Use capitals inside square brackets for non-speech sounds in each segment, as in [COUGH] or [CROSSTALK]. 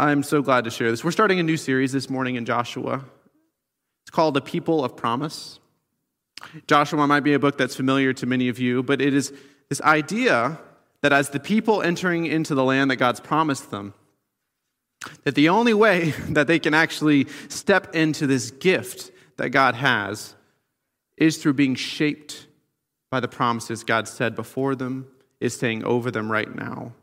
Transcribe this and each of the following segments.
I'm so glad to share this. We're starting a new series this morning in Joshua. It's called The People of Promise. Joshua might be a book that's familiar to many of you, but it is this idea that as the people entering into the land that God's promised them, that the only way [LAUGHS] that they can actually step into this gift that God has is through being shaped by the promises God said before them, is saying over them right now.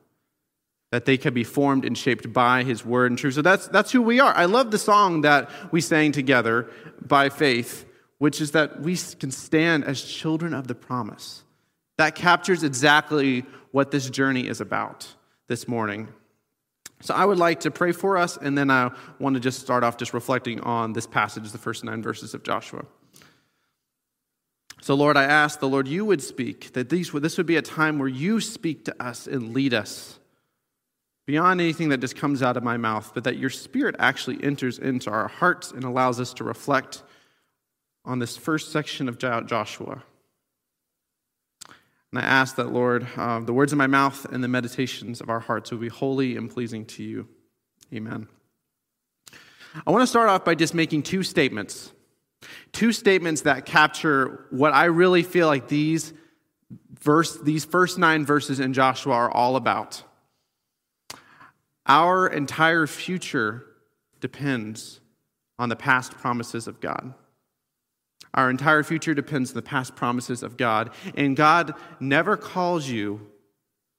That they can be formed and shaped by His word and truth. So that's, that's who we are. I love the song that we sang together by faith, which is that we can stand as children of the promise. That captures exactly what this journey is about this morning. So I would like to pray for us, and then I want to just start off just reflecting on this passage, the first nine verses of Joshua. So, Lord, I ask the Lord you would speak, that these, this would be a time where you speak to us and lead us beyond anything that just comes out of my mouth, but that your spirit actually enters into our hearts and allows us to reflect on this first section of Joshua. And I ask that, Lord, uh, the words of my mouth and the meditations of our hearts will be holy and pleasing to you. Amen. I want to start off by just making two statements. Two statements that capture what I really feel like these verse these first 9 verses in Joshua are all about. Our entire future depends on the past promises of God. Our entire future depends on the past promises of God, and God never calls you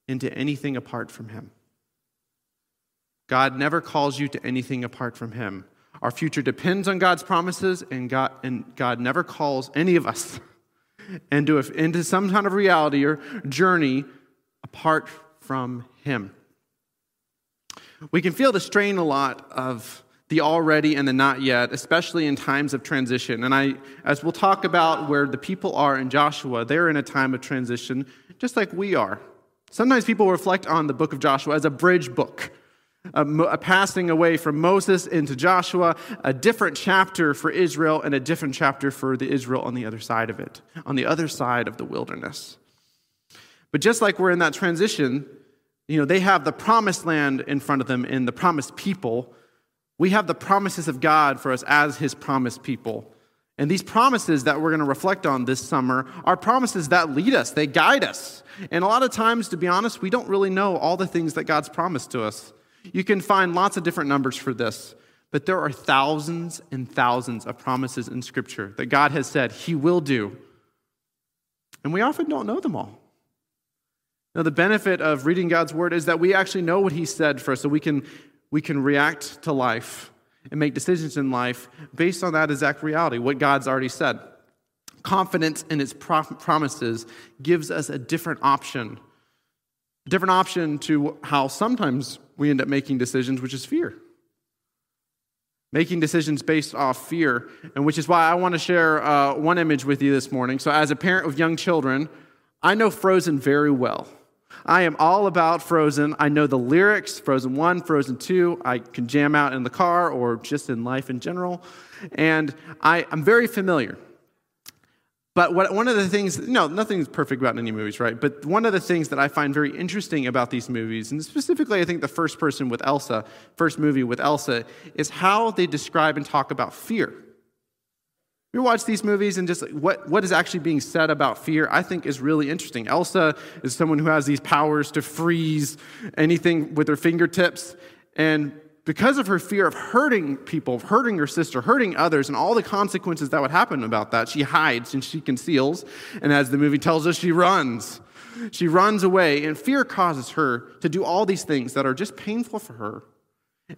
into anything apart from Him. God never calls you to anything apart from Him. Our future depends on God's promises, and God, and God never calls any of us into, into some kind of reality or journey apart from Him. We can feel the strain a lot of the already and the not yet, especially in times of transition. And I, as we'll talk about where the people are in Joshua, they're in a time of transition, just like we are. Sometimes people reflect on the book of Joshua as a bridge book, a, a passing away from Moses into Joshua, a different chapter for Israel, and a different chapter for the Israel on the other side of it, on the other side of the wilderness. But just like we're in that transition, you know, they have the promised land in front of them and the promised people we have the promises of God for us as His promised people. And these promises that we're going to reflect on this summer are promises that lead us, they guide us. And a lot of times, to be honest, we don't really know all the things that God's promised to us. You can find lots of different numbers for this, but there are thousands and thousands of promises in Scripture that God has said He will do. And we often don't know them all. Now, the benefit of reading God's Word is that we actually know what He said us, so we can we can react to life and make decisions in life based on that exact reality, what God's already said. Confidence in His promises gives us a different option, a different option to how sometimes we end up making decisions, which is fear. Making decisions based off fear, and which is why I want to share uh, one image with you this morning. So, as a parent of young children, I know Frozen very well. I am all about Frozen. I know the lyrics, Frozen 1, Frozen 2. I can jam out in the car or just in life in general. And I, am very familiar. But what, one of the things, no, nothing's perfect about any movies, right? But one of the things that I find very interesting about these movies, and specifically I think the first person with Elsa, first movie with Elsa, is how they describe and talk about fear. You watch these movies and just what, what is actually being said about fear, I think is really interesting. Elsa is someone who has these powers to freeze anything with her fingertips. And because of her fear of hurting people, of hurting her sister, hurting others, and all the consequences that would happen about that, she hides and she conceals. And as the movie tells us, she runs. She runs away, and fear causes her to do all these things that are just painful for her.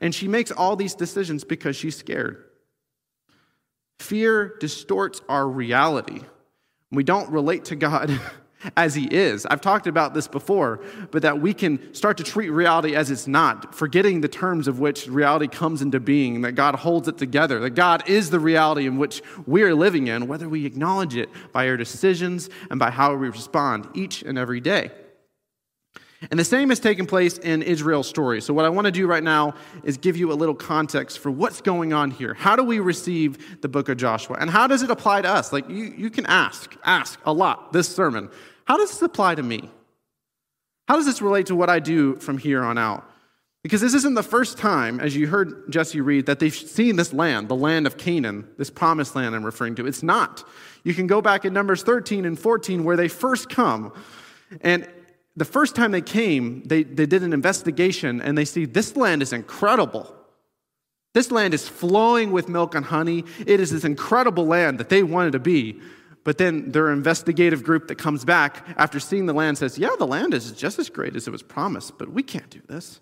And she makes all these decisions because she's scared. Fear distorts our reality. We don't relate to God [LAUGHS] as He is. I've talked about this before, but that we can start to treat reality as it's not, forgetting the terms of which reality comes into being, that God holds it together, that God is the reality in which we are living in, whether we acknowledge it by our decisions and by how we respond each and every day. And the same has taken place in Israel's story. So, what I want to do right now is give you a little context for what's going on here. How do we receive the book of Joshua? And how does it apply to us? Like, you, you can ask, ask a lot this sermon. How does this apply to me? How does this relate to what I do from here on out? Because this isn't the first time, as you heard Jesse read, that they've seen this land, the land of Canaan, this promised land I'm referring to. It's not. You can go back in Numbers 13 and 14 where they first come. And the first time they came, they, they did an investigation and they see this land is incredible. This land is flowing with milk and honey. It is this incredible land that they wanted to be. But then their investigative group that comes back after seeing the land says, Yeah, the land is just as great as it was promised, but we can't do this.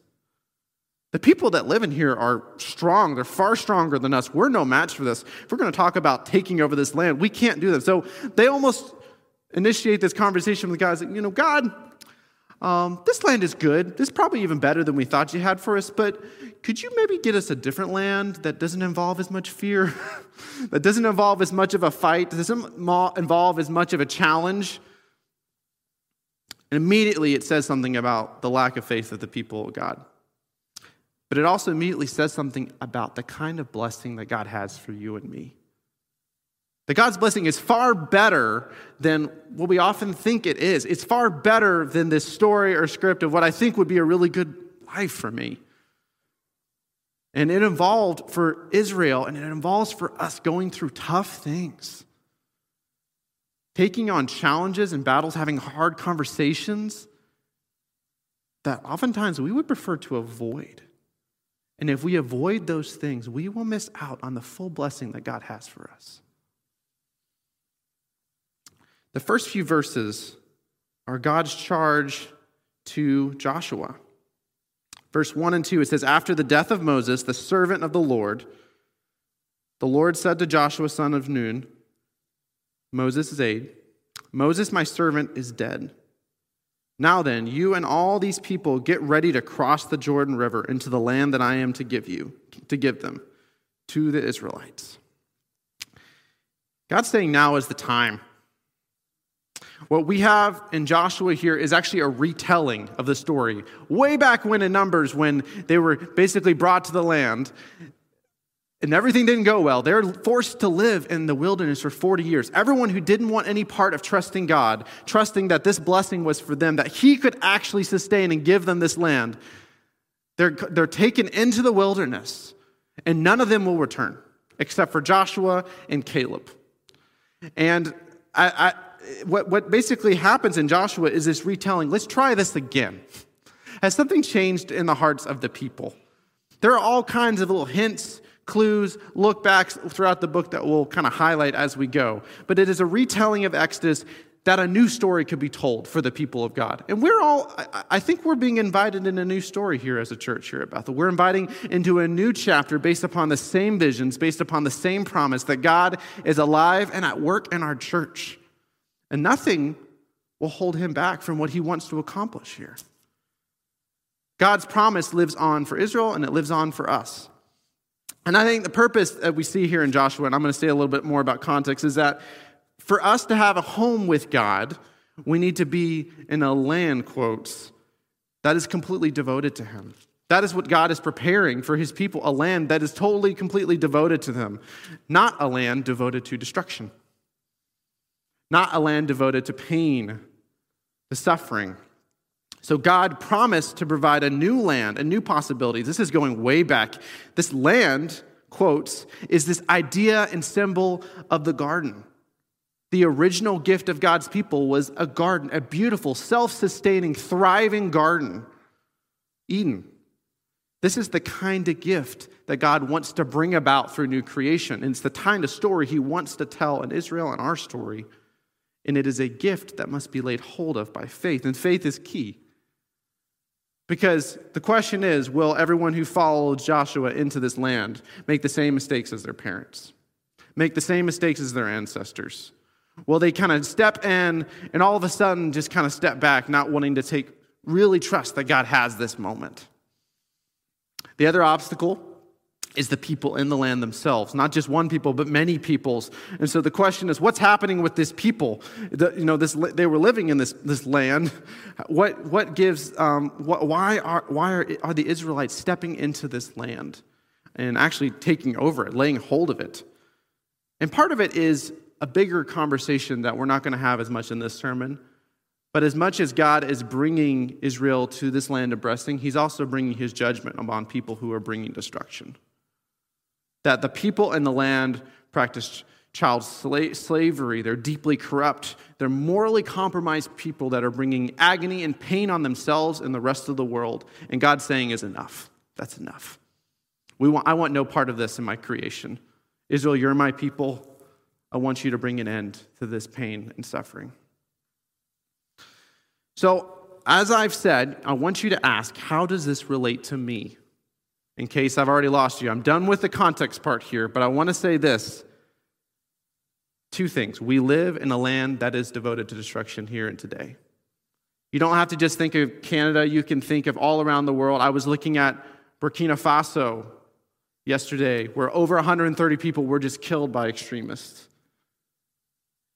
The people that live in here are strong. They're far stronger than us. We're no match for this. If we're going to talk about taking over this land, we can't do that. So they almost initiate this conversation with God. You know, God, um, this land is good. This is probably even better than we thought you had for us, but could you maybe get us a different land that doesn't involve as much fear, [LAUGHS] that doesn't involve as much of a fight, doesn't involve as much of a challenge? And immediately it says something about the lack of faith of the people of God. But it also immediately says something about the kind of blessing that God has for you and me. That God's blessing is far better than what we often think it is. It's far better than this story or script of what I think would be a really good life for me. And it involved for Israel, and it involves for us going through tough things, taking on challenges and battles, having hard conversations that oftentimes we would prefer to avoid. And if we avoid those things, we will miss out on the full blessing that God has for us. The first few verses are God's charge to Joshua. Verse 1 and 2, it says, After the death of Moses, the servant of the Lord, the Lord said to Joshua, son of Nun, Moses' aide, Moses, my servant, is dead. Now then, you and all these people get ready to cross the Jordan River into the land that I am to give you, to give them, to the Israelites. God's saying now is the time. What we have in Joshua here is actually a retelling of the story. Way back when in Numbers, when they were basically brought to the land, and everything didn't go well. They're forced to live in the wilderness for 40 years. Everyone who didn't want any part of trusting God, trusting that this blessing was for them, that He could actually sustain and give them this land, they're, they're taken into the wilderness, and none of them will return, except for Joshua and Caleb. And I, I, what, what basically happens in Joshua is this retelling let's try this again. Has something changed in the hearts of the people? There are all kinds of little hints clues, look backs throughout the book that we'll kind of highlight as we go. But it is a retelling of Exodus that a new story could be told for the people of God. And we're all, I think we're being invited in a new story here as a church here at Bethel. We're inviting into a new chapter based upon the same visions, based upon the same promise that God is alive and at work in our church. And nothing will hold him back from what he wants to accomplish here. God's promise lives on for Israel and it lives on for us. And I think the purpose that we see here in Joshua, and I'm going to say a little bit more about context, is that for us to have a home with God, we need to be in a land, quotes, that is completely devoted to Him. That is what God is preparing for His people a land that is totally, completely devoted to them, not a land devoted to destruction, not a land devoted to pain, to suffering. So God promised to provide a new land, a new possibility. This is going way back. This land, quotes, is this idea and symbol of the garden. The original gift of God's people was a garden, a beautiful, self sustaining, thriving garden. Eden. This is the kind of gift that God wants to bring about through new creation. And it's the kind of story He wants to tell in Israel and our story. And it is a gift that must be laid hold of by faith. And faith is key. Because the question is will everyone who follows Joshua into this land make the same mistakes as their parents? Make the same mistakes as their ancestors? Will they kind of step in and all of a sudden just kind of step back, not wanting to take really trust that God has this moment? The other obstacle is the people in the land themselves, not just one people, but many peoples. And so the question is, what's happening with this people? The, you know, this, they were living in this, this land. What, what gives, um, what, why, are, why are, are the Israelites stepping into this land and actually taking over it, laying hold of it? And part of it is a bigger conversation that we're not going to have as much in this sermon, But as much as God is bringing Israel to this land of blessing, he's also bringing his judgment upon people who are bringing destruction. That the people in the land practice child slavery, they're deeply corrupt, they're morally compromised people that are bringing agony and pain on themselves and the rest of the world. And God's saying is enough. That's enough. We want, I want no part of this in my creation. Israel, you're my people. I want you to bring an end to this pain and suffering. So, as I've said, I want you to ask, how does this relate to me? In case I've already lost you, I'm done with the context part here, but I want to say this. Two things. We live in a land that is devoted to destruction here and today. You don't have to just think of Canada, you can think of all around the world. I was looking at Burkina Faso yesterday, where over 130 people were just killed by extremists.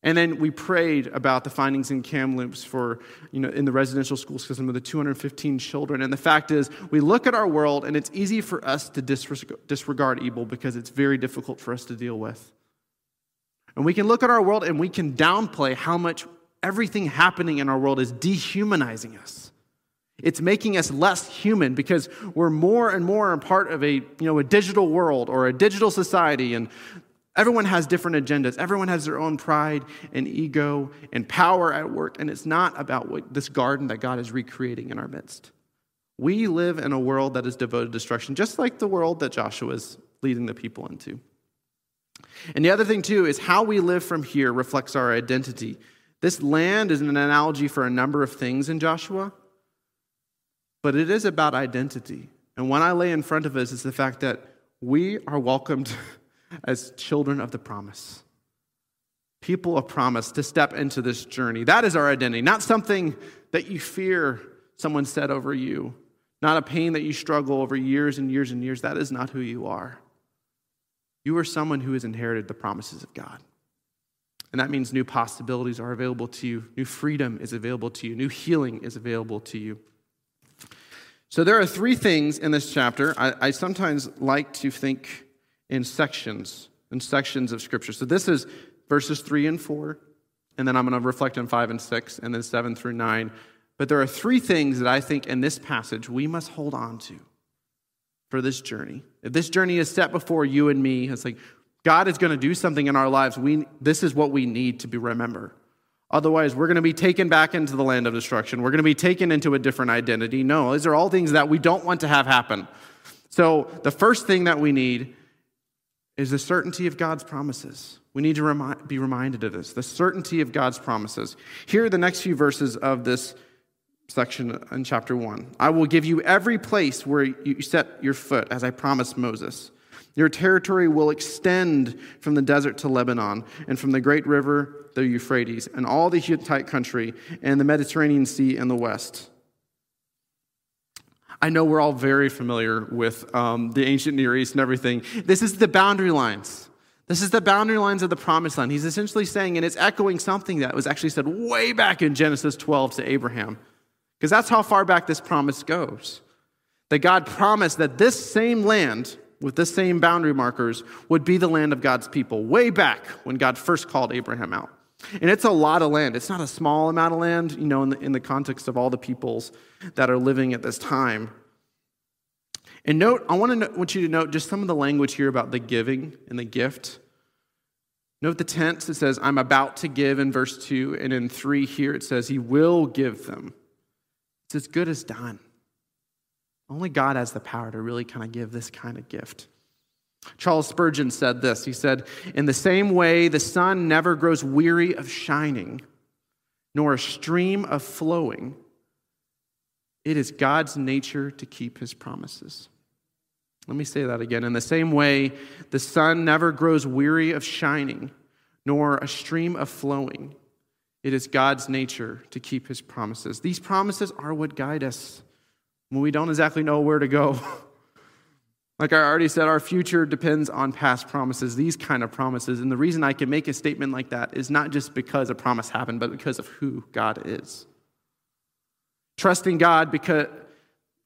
And then we prayed about the findings in Kamloops for, you know, in the residential school system of the 215 children. And the fact is, we look at our world and it's easy for us to disregard evil because it's very difficult for us to deal with. And we can look at our world and we can downplay how much everything happening in our world is dehumanizing us. It's making us less human because we're more and more a part of a, you know, a digital world or a digital society, and everyone has different agendas. Everyone has their own pride and ego and power at work, and it's not about what, this garden that God is recreating in our midst. We live in a world that is devoted to destruction, just like the world that Joshua is leading the people into. And the other thing, too, is how we live from here reflects our identity. This land is an analogy for a number of things in Joshua but it is about identity. And what I lay in front of us is the fact that we are welcomed [LAUGHS] as children of the promise. People of promise to step into this journey. That is our identity, not something that you fear someone said over you, not a pain that you struggle over years and years and years. That is not who you are. You are someone who has inherited the promises of God. And that means new possibilities are available to you, new freedom is available to you, new healing is available to you. So there are three things in this chapter. I, I sometimes like to think in sections, in sections of Scripture. So this is verses three and four, and then I'm going to reflect on five and six, and then seven through nine. But there are three things that I think in this passage we must hold on to for this journey. If this journey is set before you and me, it's like God is going to do something in our lives. We, this is what we need to be remember. Otherwise, we're going to be taken back into the land of destruction. We're going to be taken into a different identity. No, these are all things that we don't want to have happen. So, the first thing that we need is the certainty of God's promises. We need to be reminded of this the certainty of God's promises. Here are the next few verses of this section in chapter 1. I will give you every place where you set your foot, as I promised Moses. Your territory will extend from the desert to Lebanon, and from the great river, the Euphrates, and all the Hittite country, and the Mediterranean Sea in the west. I know we're all very familiar with um, the ancient Near East and everything. This is the boundary lines. This is the boundary lines of the promised land. He's essentially saying, and it's echoing something that was actually said way back in Genesis 12 to Abraham, because that's how far back this promise goes. That God promised that this same land, with the same boundary markers would be the land of God's people way back when God first called Abraham out. And it's a lot of land. It's not a small amount of land, you know, in the, in the context of all the peoples that are living at this time. And note, I want, to want you to note just some of the language here about the giving and the gift. Note the tense. It says, I'm about to give in verse 2. And in 3 here, it says, He will give them. It's as good as done. Only God has the power to really kind of give this kind of gift. Charles Spurgeon said this He said, In the same way, the sun never grows weary of shining, nor a stream of flowing. It is God's nature to keep his promises. Let me say that again. In the same way, the sun never grows weary of shining, nor a stream of flowing. It is God's nature to keep his promises. These promises are what guide us when we don't exactly know where to go. [LAUGHS] like I already said, our future depends on past promises, these kind of promises. And the reason I can make a statement like that is not just because a promise happened, but because of who God is. Trusting God because,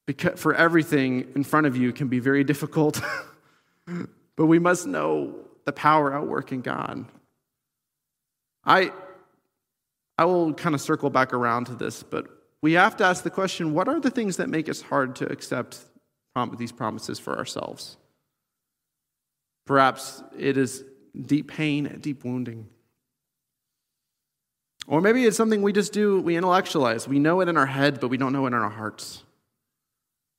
because for everything in front of you can be very difficult, [LAUGHS] but we must know the power at work in God. I, I will kind of circle back around to this, but we have to ask the question what are the things that make us hard to accept these promises for ourselves? Perhaps it is deep pain deep wounding. Or maybe it's something we just do, we intellectualize. We know it in our head, but we don't know it in our hearts.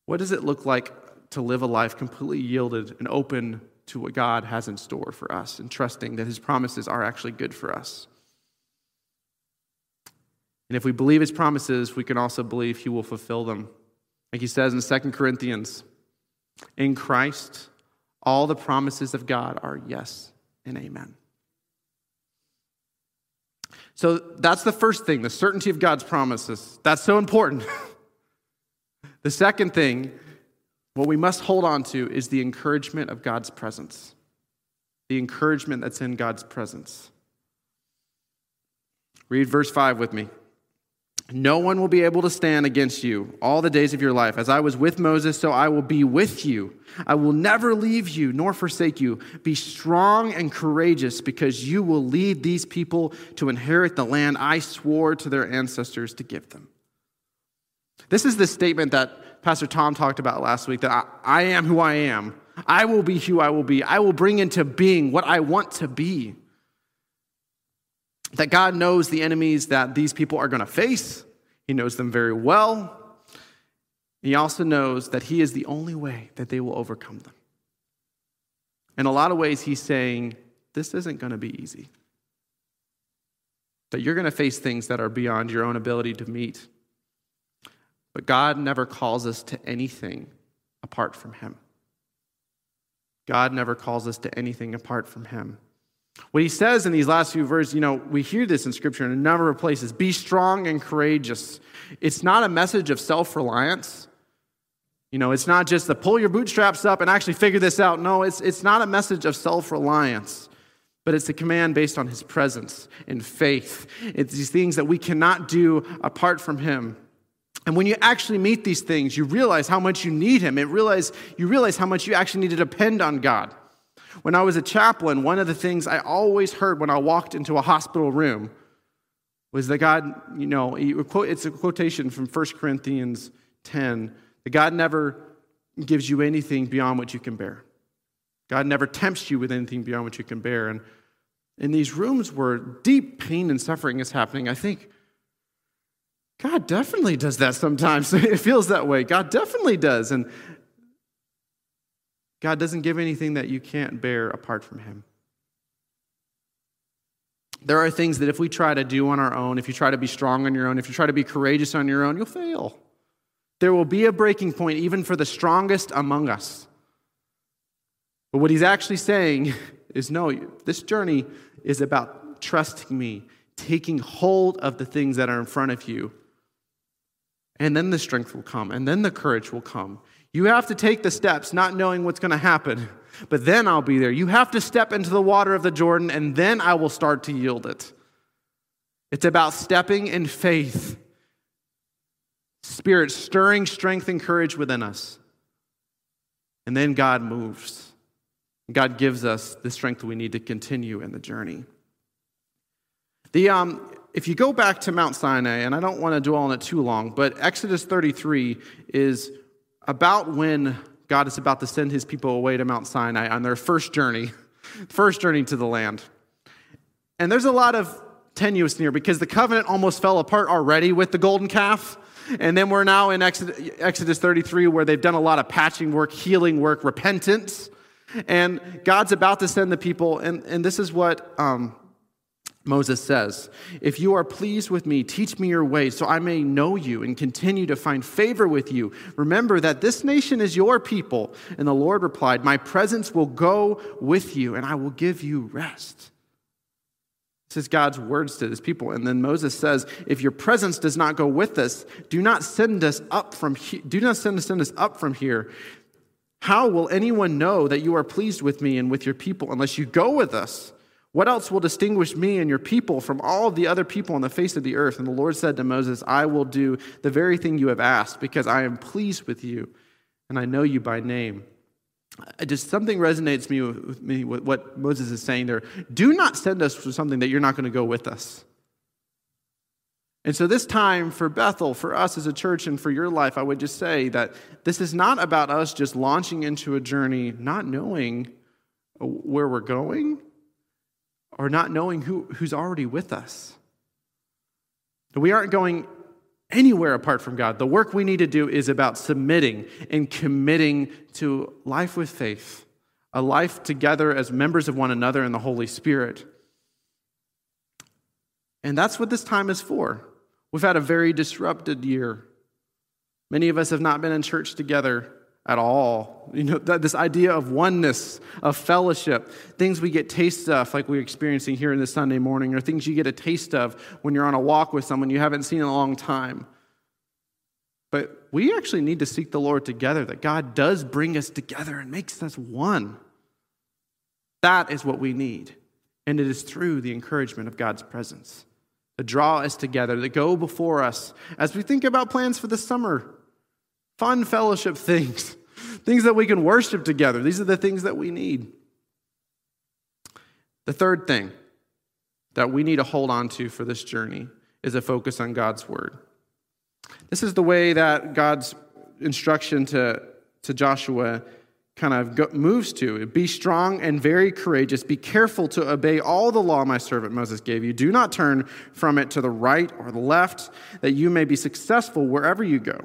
What does it look like to live a life completely yielded and open to what God has in store for us and trusting that His promises are actually good for us? And if we believe his promises, we can also believe he will fulfill them. Like he says in 2 Corinthians, in Christ, all the promises of God are yes and amen. So that's the first thing, the certainty of God's promises. That's so important. [LAUGHS] the second thing, what we must hold on to is the encouragement of God's presence. The encouragement that's in God's presence. Read verse 5 with me. No one will be able to stand against you all the days of your life. As I was with Moses, so I will be with you. I will never leave you nor forsake you. Be strong and courageous because you will lead these people to inherit the land I swore to their ancestors to give them. This is the statement that Pastor Tom talked about last week that I, I am who I am. I will be who I will be. I will bring into being what I want to be that God knows the enemies that these people are going to face. He knows them very well. He also knows that He is the only way that they will overcome them. In a lot of ways, He's saying, This isn't going to be easy. That you're going to face things that are beyond your own ability to meet. But God never calls us to anything apart from Him. God never calls us to anything apart from Him. What he says in these last few verses, you know, we hear this in Scripture in a number of places be strong and courageous. It's not a message of self reliance. You know, it's not just the pull your bootstraps up and actually figure this out. No, it's, it's not a message of self reliance, but it's a command based on his presence and faith. It's these things that we cannot do apart from him. And when you actually meet these things, you realize how much you need him. It realize, you realize how much you actually need to depend on God. When I was a chaplain, one of the things I always heard when I walked into a hospital room was that God, you know, it's a quotation from 1 Corinthians 10 that God never gives you anything beyond what you can bear. God never tempts you with anything beyond what you can bear. And in these rooms where deep pain and suffering is happening, I think, God definitely does that sometimes. [LAUGHS] it feels that way. God definitely does. And God doesn't give anything that you can't bear apart from Him. There are things that if we try to do on our own, if you try to be strong on your own, if you try to be courageous on your own, you'll fail. There will be a breaking point even for the strongest among us. But what he's actually saying [LAUGHS] is no, this journey is about trusting me, taking hold of the things that are in front of you. And then the strength will come, and then the courage will come. You have to take the steps not knowing what's going to happen, but then I'll be there. You have to step into the water of the Jordan, and then I will start to yield it. It's about stepping in faith, Spirit stirring strength and courage within us. And then God moves. God gives us the strength we need to continue in the journey. The, um, if you go back to Mount Sinai, and I don't want to dwell on it too long, but Exodus 33 is about when God is about to send his people away to Mount Sinai on their first journey, first journey to the land. And there's a lot of tenuous here because the covenant almost fell apart already with the golden calf. And then we're now in Exodus 33 where they've done a lot of patching work, healing work, repentance. And God's about to send the people, and, and this is what um, Moses says, If you are pleased with me, teach me your ways so I may know you and continue to find favor with you. Remember that this nation is your people. And the Lord replied, My presence will go with you and I will give you rest. This is God's words to his people. And then Moses says, If your presence does not go with us, do not send us up from he- do not send, send us up from here. How will anyone know that you are pleased with me and with your people unless you go with us? What else will distinguish me and your people from all the other people on the face of the earth? And the Lord said to Moses, I will do the very thing you have asked because I am pleased with you and I know you by name. Uh, just something resonates with me with what Moses is saying there. Do not send us for something that you're not going to go with us. And so, this time for Bethel, for us as a church, and for your life, I would just say that this is not about us just launching into a journey not knowing uh, where we're going or not knowing who, who's already with us. We aren't going anywhere apart from God. The work we need to do is about submitting and committing to life with faith, a life together as members of one another in the Holy Spirit. And that's what this time is for. We've had a very disrupted year. Many of us have not been in church together at all. You know, that, this idea of oneness, of fellowship, things we get taste of, like we're experiencing here in this Sunday morning, or things you get a taste of when you're on a walk with someone you haven't seen in a long time. But we actually need to seek the Lord together, that God does bring us together and makes us one. That is what we need. And it is through the encouragement of God's presence to draw us together, that go before us as we think about plans for the summer, fun fellowship [LAUGHS] things, things that we can worship together. These are the things that we need. The third thing that we need to hold on to for this journey is a focus on God's word. This is the way that God's instruction to, to Joshua kind of moves to. Be strong and very courageous. Be careful to obey all the law my servant Moses gave you. Do not turn from it to the right or the left, that you may be successful wherever you go.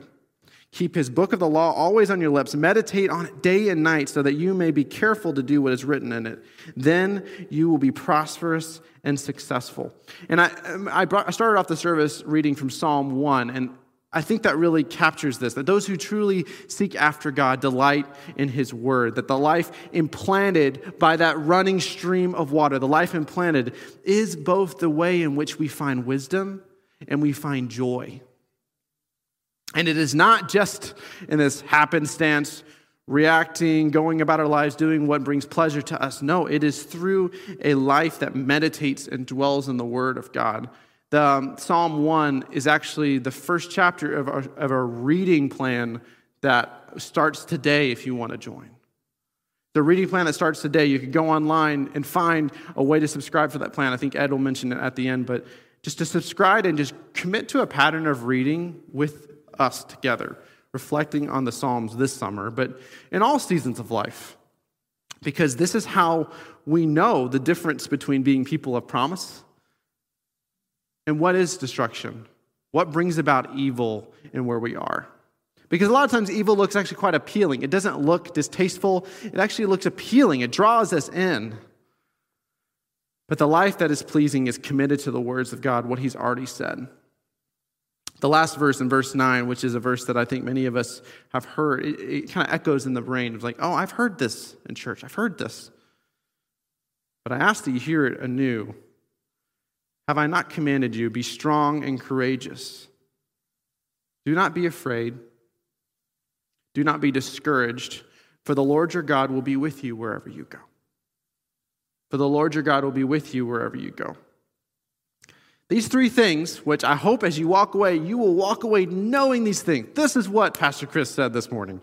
Keep his book of the law always on your lips. Meditate on it day and night so that you may be careful to do what is written in it. Then you will be prosperous and successful. And I, um, I, brought, I started off the service reading from Psalm 1, and I think that really captures this that those who truly seek after God delight in His Word, that the life implanted by that running stream of water, the life implanted, is both the way in which we find wisdom and we find joy. And it is not just in this happenstance, reacting, going about our lives, doing what brings pleasure to us. No, it is through a life that meditates and dwells in the Word of God the um, Psalm 1 is actually the first chapter of our, of our reading plan that starts today if you want to join. The reading plan that starts today, you could go online and find a way to subscribe for that plan. I think Ed will mention it at the end, but just to subscribe and just commit to a pattern of reading with us together, reflecting on the Psalms this summer, but in all seasons of life. Because this is how we know the difference between being people of promise and what is destruction? What brings about evil in where we are? Because a lot of times evil looks actually quite appealing. It doesn't look distasteful, it actually looks appealing. It draws us in. But the life that is pleasing is committed to the words of God, what He's already said. The last verse in verse 9, which is a verse that I think many of us have heard, it, it kind of echoes in the brain. It's like, oh, I've heard this in church. I've heard this. But I ask that you hear it anew have I not commanded you? Be strong and courageous. Do not be afraid. Do not be discouraged, for the Lord your God will be with you wherever you go. For the Lord your God will be with you wherever you go. These three things, which I hope as you walk away, you will walk away knowing these things. This is what Pastor Chris said this morning.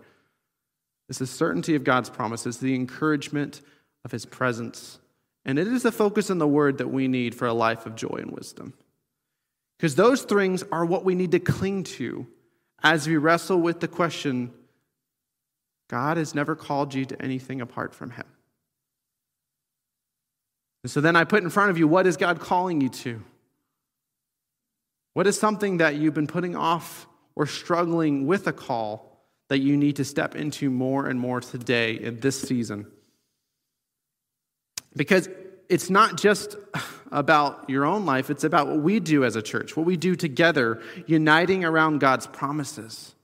This is certainty of God's promises, the encouragement of his presence and it is the focus in the word that we need for a life of joy and wisdom. Because those things are what we need to cling to as we wrestle with the question God has never called you to anything apart from Him. And so then I put in front of you what is God calling you to? What is something that you've been putting off or struggling with a call that you need to step into more and more today in this season? Because it's not just about your own life, it's about what we do as a church, what we do together, uniting around God's promises.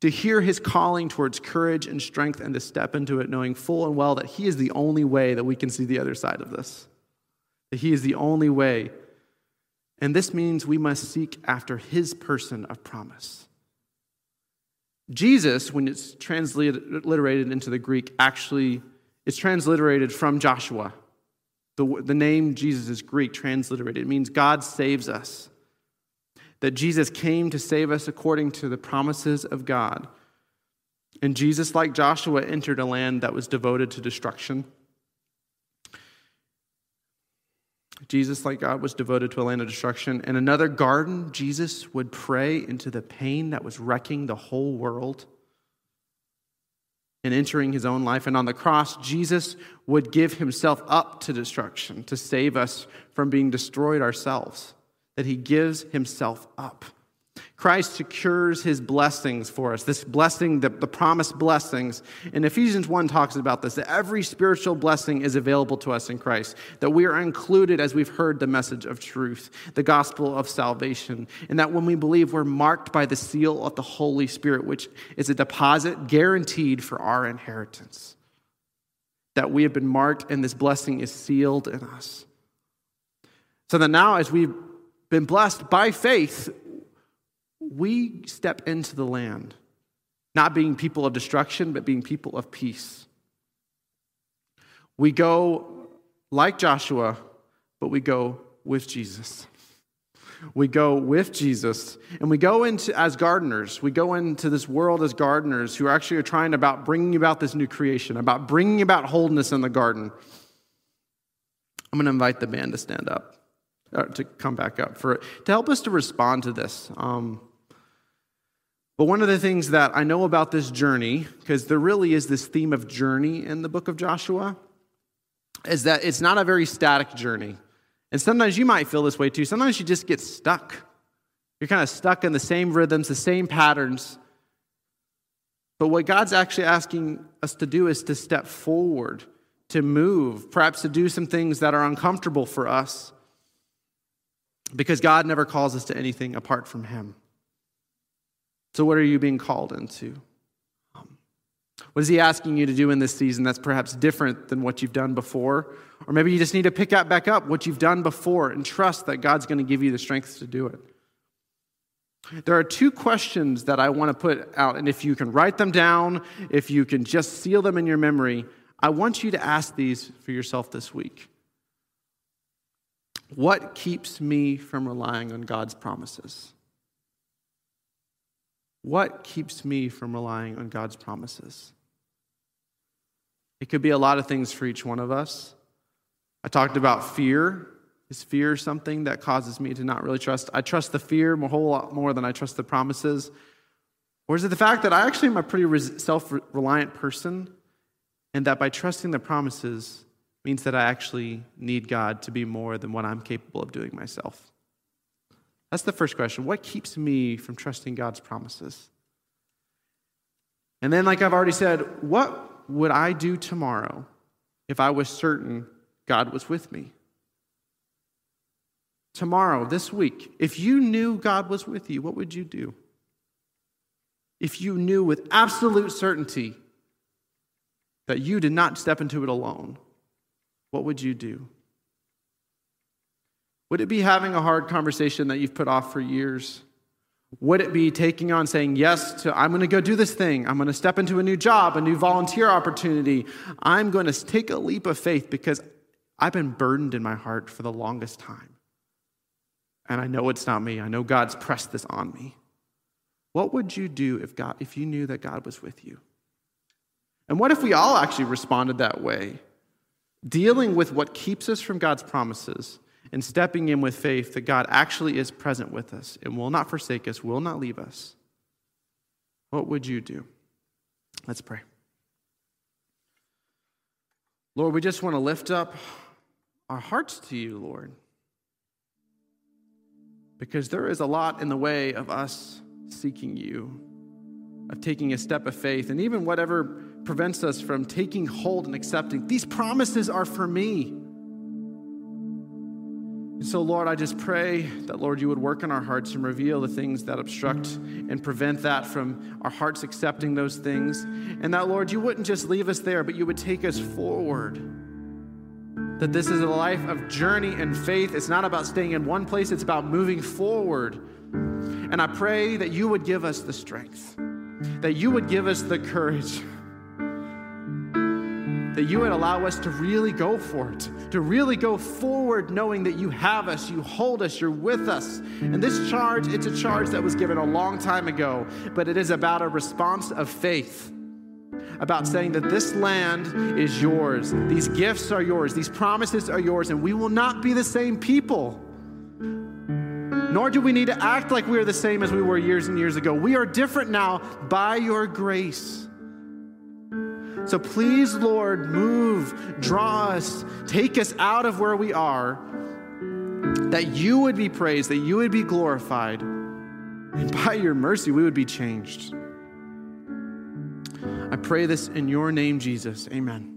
To hear his calling towards courage and strength and to step into it knowing full and well that he is the only way that we can see the other side of this. That he is the only way. And this means we must seek after his person of promise. Jesus, when it's transliterated into the Greek, actually it's transliterated from Joshua. The, the name Jesus is Greek, transliterated. It means God saves us. That Jesus came to save us according to the promises of God. And Jesus, like Joshua, entered a land that was devoted to destruction. Jesus, like God, was devoted to a land of destruction. In another garden, Jesus would pray into the pain that was wrecking the whole world and entering his own life. And on the cross, Jesus would give himself up to destruction to save us from being destroyed ourselves, that he gives himself up. Christ secures his blessings for us. This blessing, the, the promised blessings. And Ephesians 1 talks about this that every spiritual blessing is available to us in Christ, that we are included as we've heard the message of truth, the gospel of salvation, and that when we believe, we're marked by the seal of the Holy Spirit, which is a deposit guaranteed for our inheritance. That we have been marked and this blessing is sealed in us. So that now, as we've been blessed by faith, we step into the land, not being people of destruction, but being people of peace. We go like Joshua, but we go with Jesus. We go with Jesus, and we go into as gardeners. We go into this world as gardeners who actually are trying about bringing about this new creation, about bringing about wholeness in the garden. I'm going to invite the band to stand up, uh, to come back up for to help us to respond to this. Um, but one of the things that I know about this journey, because there really is this theme of journey in the book of Joshua, is that it's not a very static journey. And sometimes you might feel this way too. Sometimes you just get stuck. You're kind of stuck in the same rhythms, the same patterns. But what God's actually asking us to do is to step forward, to move, perhaps to do some things that are uncomfortable for us. Because God never calls us to anything apart from Him. So, what are you being called into? Um, what is he asking you to do in this season that's perhaps different than what you've done before? Or maybe you just need to pick up back up what you've done before and trust that God's going to give you the strength to do it. There are two questions that I want to put out, and if you can write them down, if you can just seal them in your memory, I want you to ask these for yourself this week. What keeps me from relying on God's promises? What keeps me from relying on God's promises? It could be a lot of things for each one of us. I talked about fear. Is fear something that causes me to not really trust? I trust the fear a whole lot more than I trust the promises. Or is it the fact that I actually am a pretty self reliant person and that by trusting the promises means that I actually need God to be more than what I'm capable of doing myself? That's the first question. What keeps me from trusting God's promises? And then, like I've already said, what would I do tomorrow if I was certain God was with me? Tomorrow, this week, if you knew God was with you, what would you do? If you knew with absolute certainty that you did not step into it alone, what would you do? Would it be having a hard conversation that you've put off for years? Would it be taking on saying yes to, I'm going to go do this thing. I'm going to step into a new job, a new volunteer opportunity. I'm going to take a leap of faith because I've been burdened in my heart for the longest time. And I know it's not me. I know God's pressed this on me. What would you do if, God, if you knew that God was with you? And what if we all actually responded that way? Dealing with what keeps us from God's promises and stepping in with faith that God actually is present with us and will not forsake us, will not leave us, what would you do? Let's pray. Lord, we just want to lift up our hearts to you, Lord, because there is a lot in the way of us seeking you, of taking a step of faith, and even whatever prevents us from taking hold and accepting. These promises are for me. So, Lord, I just pray that, Lord, you would work in our hearts and reveal the things that obstruct and prevent that from our hearts accepting those things. And that, Lord, you wouldn't just leave us there, but you would take us forward. That this is a life of journey and faith. It's not about staying in one place, it's about moving forward. And I pray that you would give us the strength, that you would give us the courage that you would allow us to really go for it, to really go forward knowing that you have us, you hold us, you're with us. And this charge, it's a charge that was given a long time ago, but it is about a response of faith. about saying that this land is yours. These gifts are yours. These promises are yours, and we will not be the same people. Nor do we need to act like we are the same as we were years and years ago. We are different now by your grace. So please, Lord, move, draw us, take us out of where we are, that you would be praised, that you would be glorified, and by your mercy, we would be changed. I pray this in your name, Jesus. Amen.